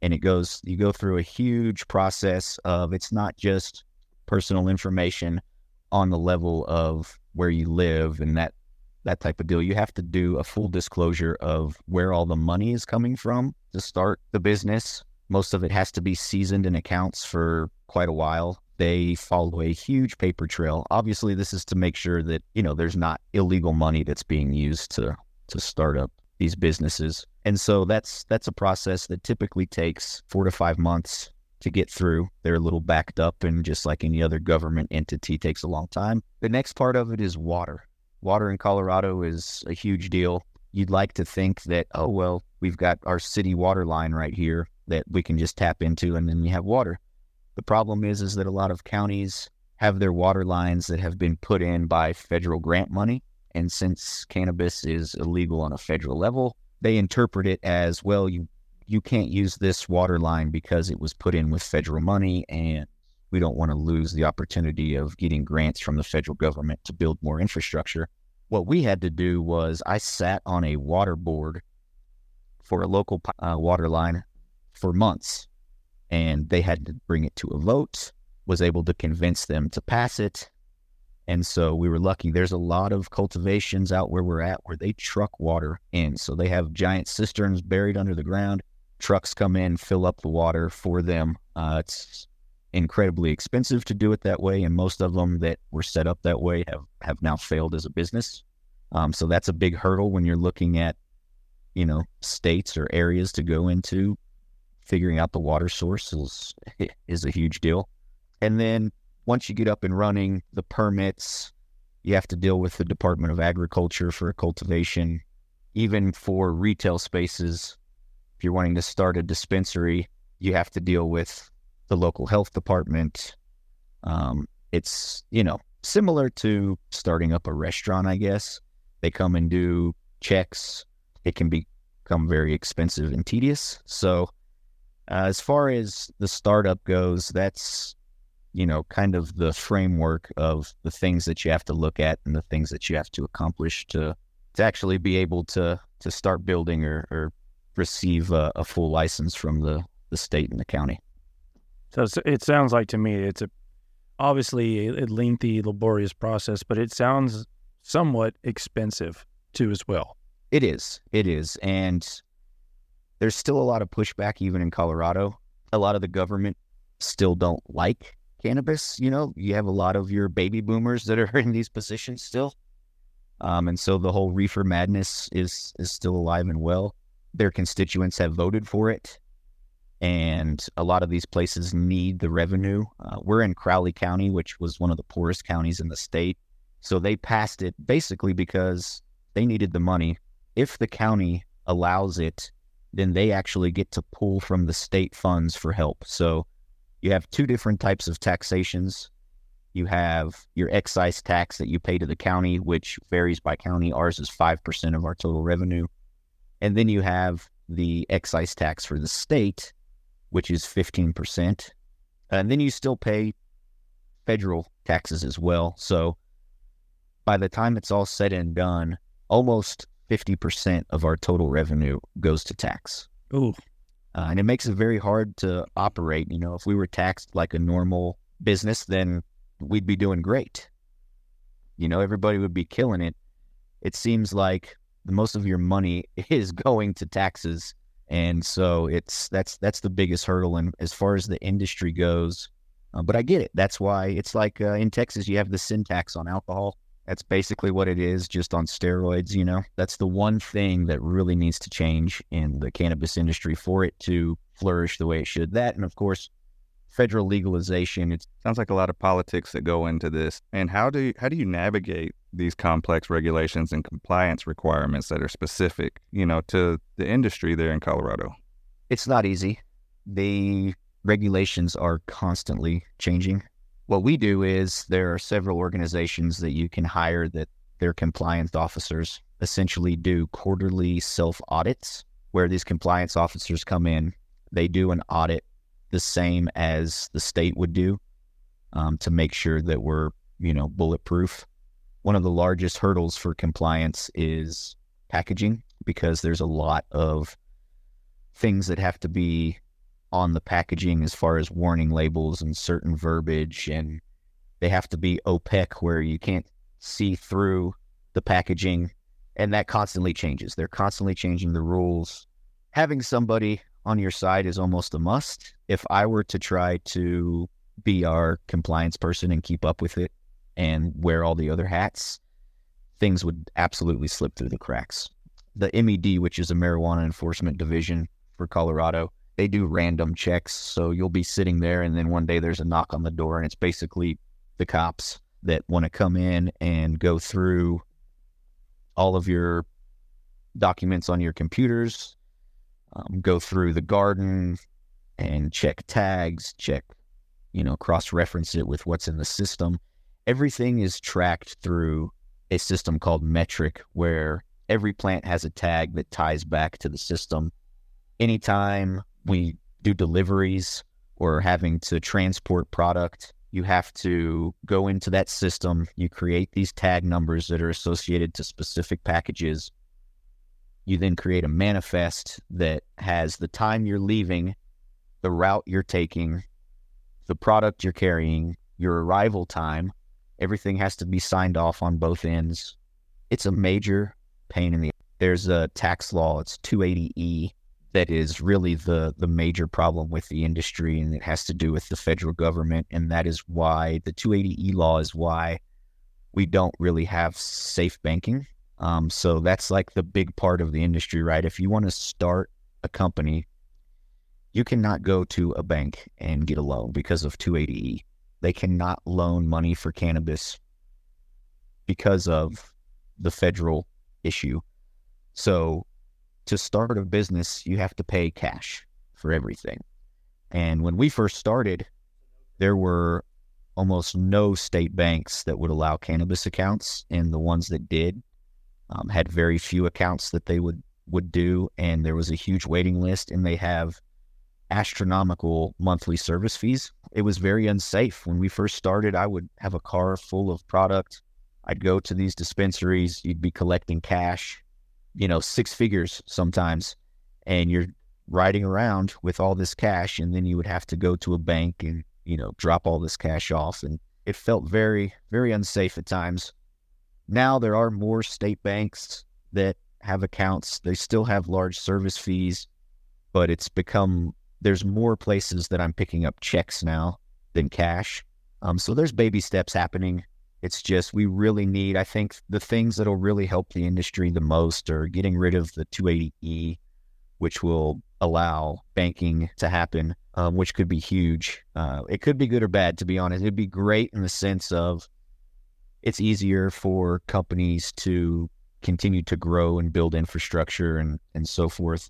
[SPEAKER 6] and it goes, you go through a huge process of it's not just personal information on the level of where you live and that that type of deal. You have to do a full disclosure of where all the money is coming from to start the business. Most of it has to be seasoned in accounts for quite a while. They follow a huge paper trail. Obviously, this is to make sure that, you know, there's not illegal money that's being used to to start up these businesses. And so that's that's a process that typically takes 4 to 5 months to get through. They're a little backed up and just like any other government entity takes a long time. The next part of it is water. Water in Colorado is a huge deal. You'd like to think that, oh, well, we've got our city water line right here that we can just tap into and then we have water. The problem is, is that a lot of counties have their water lines that have been put in by federal grant money. And since cannabis is illegal on a federal level, they interpret it as well, you you can't use this water line because it was put in with federal money and we don't want to lose the opportunity of getting grants from the federal government to build more infrastructure. What we had to do was I sat on a water board for a local uh, water line for months and they had to bring it to a vote, was able to convince them to pass it. And so we were lucky. There's a lot of cultivations out where we're at where they truck water in. So they have giant cisterns buried under the ground. Trucks come in, fill up the water for them. Uh, it's incredibly expensive to do it that way. And most of them that were set up that way have, have now failed as a business. Um, so that's a big hurdle when you're looking at, you know, states or areas to go into figuring out the water source is, is a huge deal. And then once you get up and running, the permits, you have to deal with the Department of Agriculture for cultivation. Even for retail spaces, if you're wanting to start a dispensary, you have to deal with the local health department. Um, it's, you know, similar to starting up a restaurant, I guess. They come and do checks. It can become very expensive and tedious. So uh, as far as the startup goes, that's you know kind of the framework of the things that you have to look at and the things that you have to accomplish to to actually be able to to start building or, or receive a, a full license from the the state and the county.
[SPEAKER 1] So it sounds like to me it's a obviously a lengthy, laborious process, but it sounds somewhat expensive too as well.
[SPEAKER 6] It is. It is, and there's still a lot of pushback even in Colorado. A lot of the government still don't like cannabis. You know, you have a lot of your baby boomers that are in these positions still. Um, and so the whole reefer madness is is still alive and well. Their constituents have voted for it, and a lot of these places need the revenue. Uh, we're in Crowley County, which was one of the poorest counties in the state, so they passed it basically because they needed the money. If the county allows it, then they actually get to pull from the state funds for help. So you have two different types of taxations. You have your excise tax that you pay to the county, which varies by county. Ours is 5% of our total revenue. And then you have the excise tax for the state, which is 15%. And then you still pay federal taxes as well. So by the time it's all said and done, almost 50% of our total revenue goes to tax.
[SPEAKER 1] Ooh.
[SPEAKER 6] Uh, and it makes it very hard to operate. You know, if we were taxed like a normal business, then we'd be doing great. You know, everybody would be killing it. It seems like the most of your money is going to taxes. And so it's that's that's the biggest hurdle. And as far as the industry goes, uh, but I get it. That's why it's like uh, in Texas, you have the sin tax on alcohol. That's basically what it is, just on steroids, you know? That's the one thing that really needs to change in the cannabis industry for it to flourish the way it should. That, and of course, federal legalization. It
[SPEAKER 4] sounds like a lot of politics that go into this. And how do you, how do you navigate these complex regulations and compliance requirements that are specific, you know, to the industry there in Colorado?
[SPEAKER 6] It's not easy. The regulations are constantly changing. What we do is there are several organizations that you can hire that their compliance officers essentially do quarterly self audits where these compliance officers come in. They do an audit the same as the state would do um, to make sure that we're, you know, bulletproof. One of the largest hurdles for compliance is packaging because there's a lot of things that have to be on the packaging as far as warning labels and certain verbiage and they have to be opaque where you can't see through the packaging and that constantly changes. They're constantly changing the rules. Having somebody on your side is almost a must. If i were to try to be our compliance person and keep up with it and wear all the other hats things would absolutely slip through the cracks. The med which is a marijuana enforcement division for colorado they do random checks. So you'll be sitting there, and then one day there's a knock on the door, and it's basically the cops that want to come in and go through all of your documents on your computers, um, go through the garden and check tags, check, you know, cross reference it with what's in the system. Everything is tracked through a system called Metrc, where every plant has a tag that ties back to the system. Anytime we do deliveries or having to transport product, you have to go into that system. You create these tag numbers that are associated to specific packages. You then create a manifest that has the time you're leaving, the route you're taking, the product you're carrying, your arrival time. Everything has to be signed off on both ends. It's a major pain in the. There's a tax law. It's 280E that is really the the major problem with the industry, and it has to do with the federal government, and that is why the 280e law is why we don't really have safe banking. Um, so that's like the big part of the industry, right? If you want to start a company, you cannot go to a bank and get a loan because of 280e. They cannot loan money for cannabis because of the federal issue. So to start a business, you have to pay cash for everything. And when we first started, there were almost no state banks that would allow cannabis accounts, and the ones that did um, had very few accounts that they would would do, and there was a huge waiting list, and they have astronomical monthly service fees. It was very unsafe. When we first started, I would have a car full of product. I'd go to these dispensaries. You'd be collecting cash you know, six figures sometimes, and you're riding around with all this cash, and then you would have to go to a bank and, you know, drop all this cash off. And it felt very, very unsafe at times. Now there are more state banks that have accounts. They still have large service fees, but it's become there's more places that I'm picking up checks now than cash. Um, so there's baby steps happening. It's just we really need, I think, the things that'll really help the industry the most are getting rid of the 280E, which will allow banking to happen, um, which could be huge. Uh, it could be good or bad, to be honest. It'd be great in the sense of it's easier for companies to continue to grow and build infrastructure and, and so forth.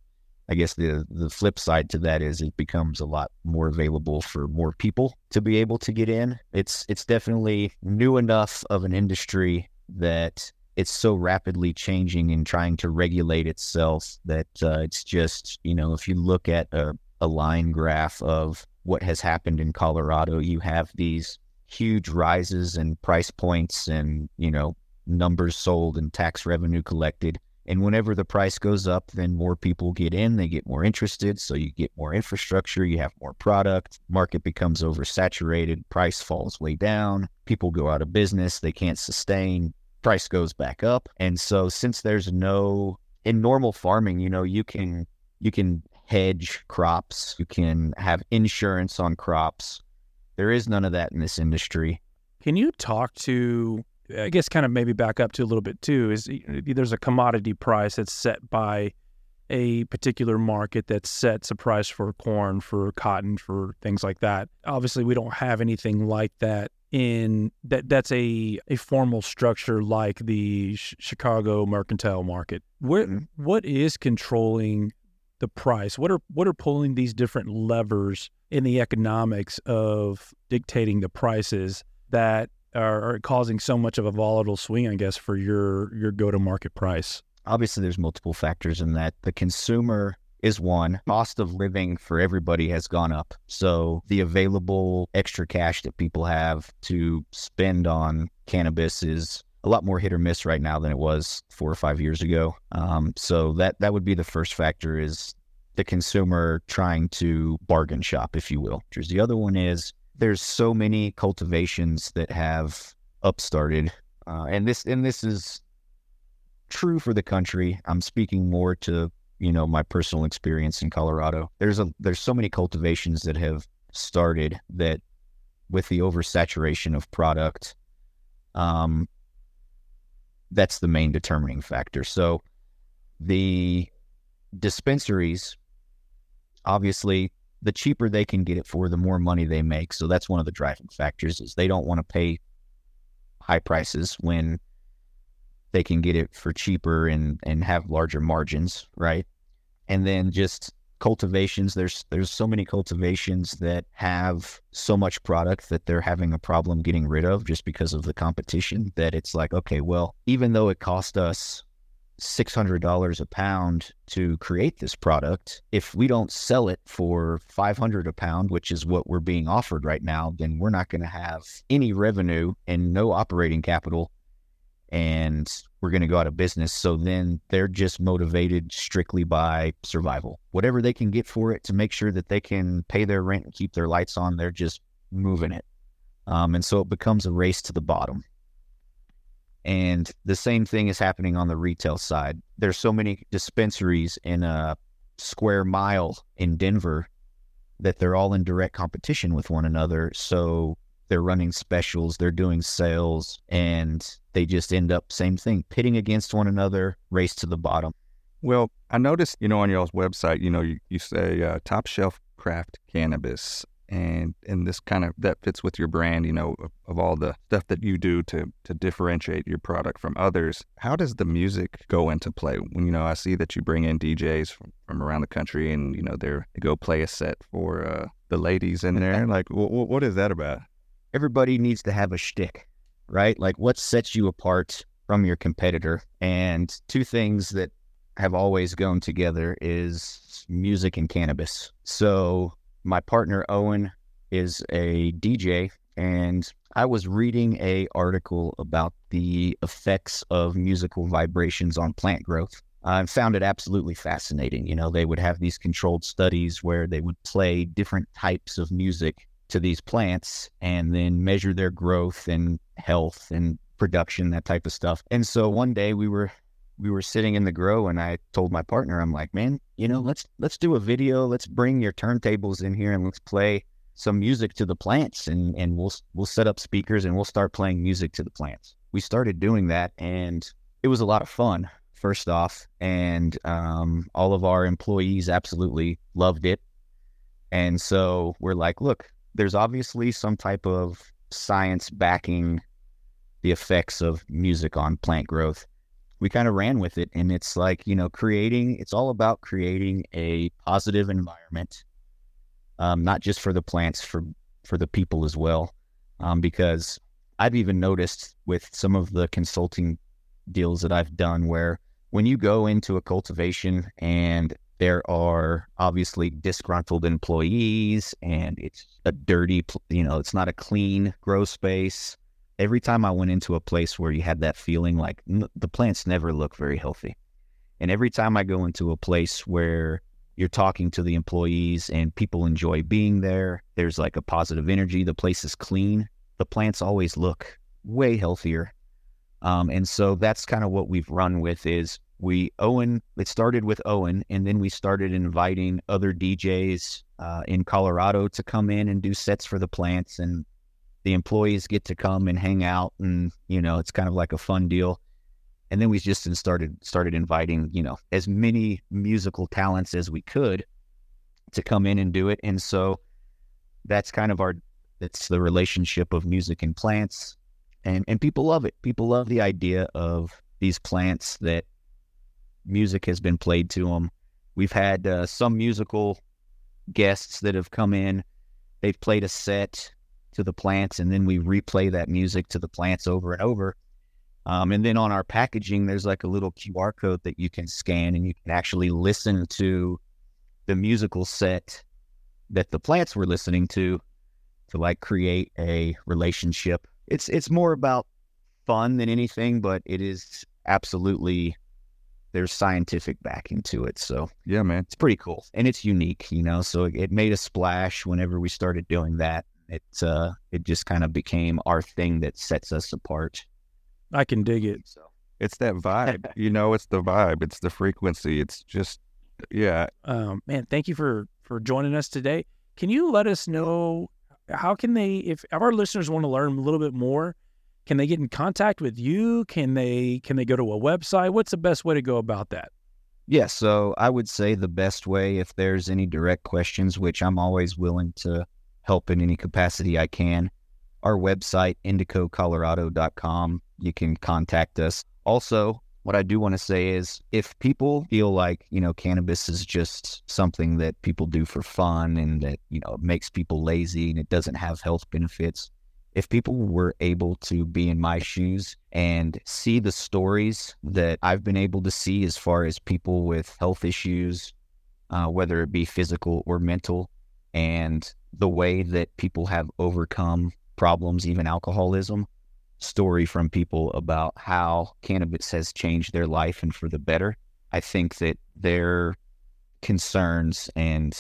[SPEAKER 6] I guess the the flip side to that is it becomes a lot more available for more people to be able to get in. It's it's definitely new enough of an industry that it's so rapidly changing and trying to regulate itself that uh, it's just you know if you look at a, a line graph of what has happened in Colorado, you have these huge rises in price points and you know numbers sold and tax revenue collected and whenever the price goes up, then more people get in, they get more interested. So you get more infrastructure, you have more product, market becomes oversaturated, price falls way down, people go out of business, they can't sustain, price goes back up. And so since there's no in normal farming, you know, you can you can hedge crops, you can have insurance on crops. There is none of that in this industry.
[SPEAKER 1] Can you talk to I guess kind of maybe back up to a little bit too is there's a commodity price that's set by a particular market that sets a price for corn, for cotton, for things like that. Obviously, we don't have anything like that in that that's a a formal structure like the sh- Chicago mercantile market. Where mm-hmm. what is controlling the price? What are what are pulling these different levers in the economics of dictating the prices that are, are causing so much of a volatile swing, I guess, for your your go to market price?
[SPEAKER 6] Obviously, there's multiple factors in that. The consumer is one. Cost of living for everybody has gone up. So the available extra cash that people have to spend on cannabis is a lot more hit or miss right now than it was four or five years ago. Um, so that that would be the first factor is the consumer trying to bargain shop, if you will. The other one is there's so many cultivations that have upstarted, uh, and this and this is true for the country. I'm speaking more to you know my personal experience in Colorado. There's a there's so many cultivations that have started that with the oversaturation of product, um, that's the main determining factor. So the dispensaries, obviously, the cheaper they can get it for, the more money they make. So that's one of the driving factors is they don't want to pay high prices when they can get it for cheaper and and have larger margins, right? And then just cultivations there's there's so many cultivations that have so much product that they're having a problem getting rid of just because of the competition that it's like okay well even though it cost us $600 a pound to create this product if we don't sell it for 500 a pound which is what we're being offered right now then we're not going to have any revenue and no operating capital and we're going to go out of business. So then they're just motivated strictly by survival. Whatever they can get for it to make sure that they can pay their rent and keep their lights on, they're just moving it. Um, and so it becomes a race to the bottom. And the same thing is happening on the retail side. There's so many dispensaries in a square mile in Denver that they're all in direct competition with one another. So they're running specials, they're doing sales, and they just end up same thing, pitting against one another, race to the bottom.
[SPEAKER 4] Well, I noticed, you know, on y'all's website, you know, you, you say uh, top shelf craft cannabis, and and this kind of that fits with your brand, you know, of, of, all the stuff that you do to to differentiate your product from others. How does the music go into play? When you know, I see that you bring in DJs from, from around the country, and you know, they're they go play a set for uh, the ladies in there. Like, w- what is that about?
[SPEAKER 6] everybody needs to have a shtick, right? Like what sets you apart from your competitor? And two things that have always gone together is music and cannabis. So my partner Owen is a DJ and I was reading a article about the effects of musical vibrations on plant growth. I found it absolutely fascinating. You know, they would have these controlled studies where they would play different types of music to these plants and then measure their growth and health and production, that type of stuff. And so one day we were we were sitting in the grow and I told my partner, I'm like, man, you know, let's let's do a video. Let's bring your turntables in here and let's play some music to the plants and and we'll we'll set up speakers and we'll start playing music to the plants. We started doing that and it was a lot of fun first off and um, all of our employees absolutely loved it and so we're like look there's obviously some type of science backing the effects of music on plant growth. We kind of ran with it, and it's like, you know, creating, it's all about creating a positive environment, um, not just for the plants, for, for the people as well. Um, because I've even noticed with some of the consulting deals that I've done where when you go into a cultivation and there are obviously disgruntled employees, and it's a dirty, you know, it's not a clean grow space. Every time I went into a place where you had that feeling like n- the plants never look very healthy. And every time I go into a place where you're talking to the employees and people enjoy being there, there's like a positive energy, the place is clean, the plants always look way healthier. Um, and so that's kind of what we've run with is we Owen. It started with Owen, and then we started inviting other DJs uh, in Colorado to come in and do sets for the plants, and the employees get to come and hang out, and you know it's kind of like a fun deal. And then we just started started inviting you know as many musical talents as we could to come in and do it, and so that's kind of our that's the relationship of music and plants, and and people love it. People love the idea of these plants that music has been played to them. We've had uh, some musical guests that have come in they've played a set to the plants, and then we replay that music to the plants over and over. Um, and then on our packaging, there's like a little QR code that you can scan, and you can actually listen to the musical set that the plants were listening to to like create a relationship. It's it's more about fun than anything, but it is absolutely there's scientific backing to it. So
[SPEAKER 4] Yeah, man.
[SPEAKER 6] it's pretty cool and it's unique, you know. So it, it made a splash whenever we started doing that. It uh it just kind of became our thing that sets us apart.
[SPEAKER 1] I can dig it.
[SPEAKER 6] So
[SPEAKER 4] It's that vibe. you know, it's the vibe. It's the frequency. It's just, yeah.
[SPEAKER 1] Um, man, thank you for for joining us today. Can you let us know how can they if, if our listeners want to learn a little bit more? Can they get in contact with you? Can they can they go to a website? What's the best way to go about that?
[SPEAKER 6] Yeah, so I would say the best way, if there's any direct questions, which I'm always willing to help in any capacity I can, our website, indicocolorado.com, you can contact us. Also, what I do want to say is if people feel like, you know, cannabis is just something that people do for fun and that, you know, makes people lazy and it doesn't have health benefits, if people were able to be in my shoes and see the stories that I've been able to see as far as people with health issues, uh, whether it be physical or mental, and the way that people have overcome problems, even alcoholism, story from people about how cannabis has changed their life and for the better. I think that their concerns and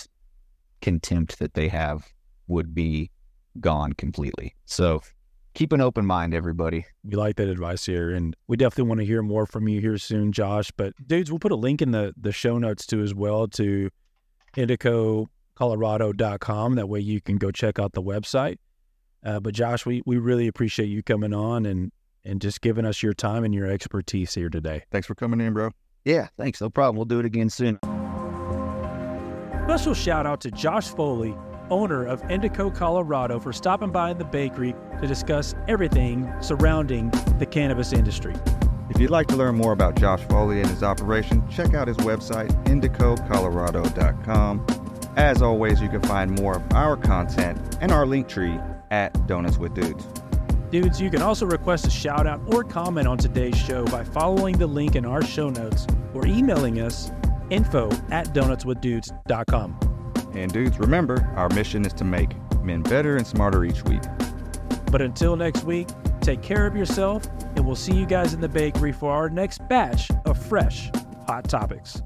[SPEAKER 6] contempt that they have would be gone completely. So keep an open mind, everybody.
[SPEAKER 1] We like that advice here, and we definitely want to hear more from you here soon, Josh. But dudes, we'll put a link in the the show notes too as well to indicocolorado.com. That way you can go check out the website. Uh, but Josh, we we really appreciate you coming on and and just giving us your time and your expertise here today.
[SPEAKER 4] Thanks for coming in, bro.
[SPEAKER 6] Yeah, thanks. No problem. We'll do it again soon.
[SPEAKER 1] Special shout out to Josh Foley, owner of Indico Colorado, for stopping by the bakery to discuss everything surrounding the cannabis industry.
[SPEAKER 4] If you'd like to learn more about Josh Foley and his operation, check out his website, indicocolorado.com. As always, you can find more of our content and our link tree at Donuts with Dudes.
[SPEAKER 1] Dudes, you can also request a shout out or comment on today's show by following the link in our show notes or emailing us info at donutswithdudes.com.
[SPEAKER 4] And dudes, remember, our mission is to make men better and smarter each week.
[SPEAKER 1] But until next week, take care of yourself, and we'll see you guys in the bakery for our next batch of fresh hot topics.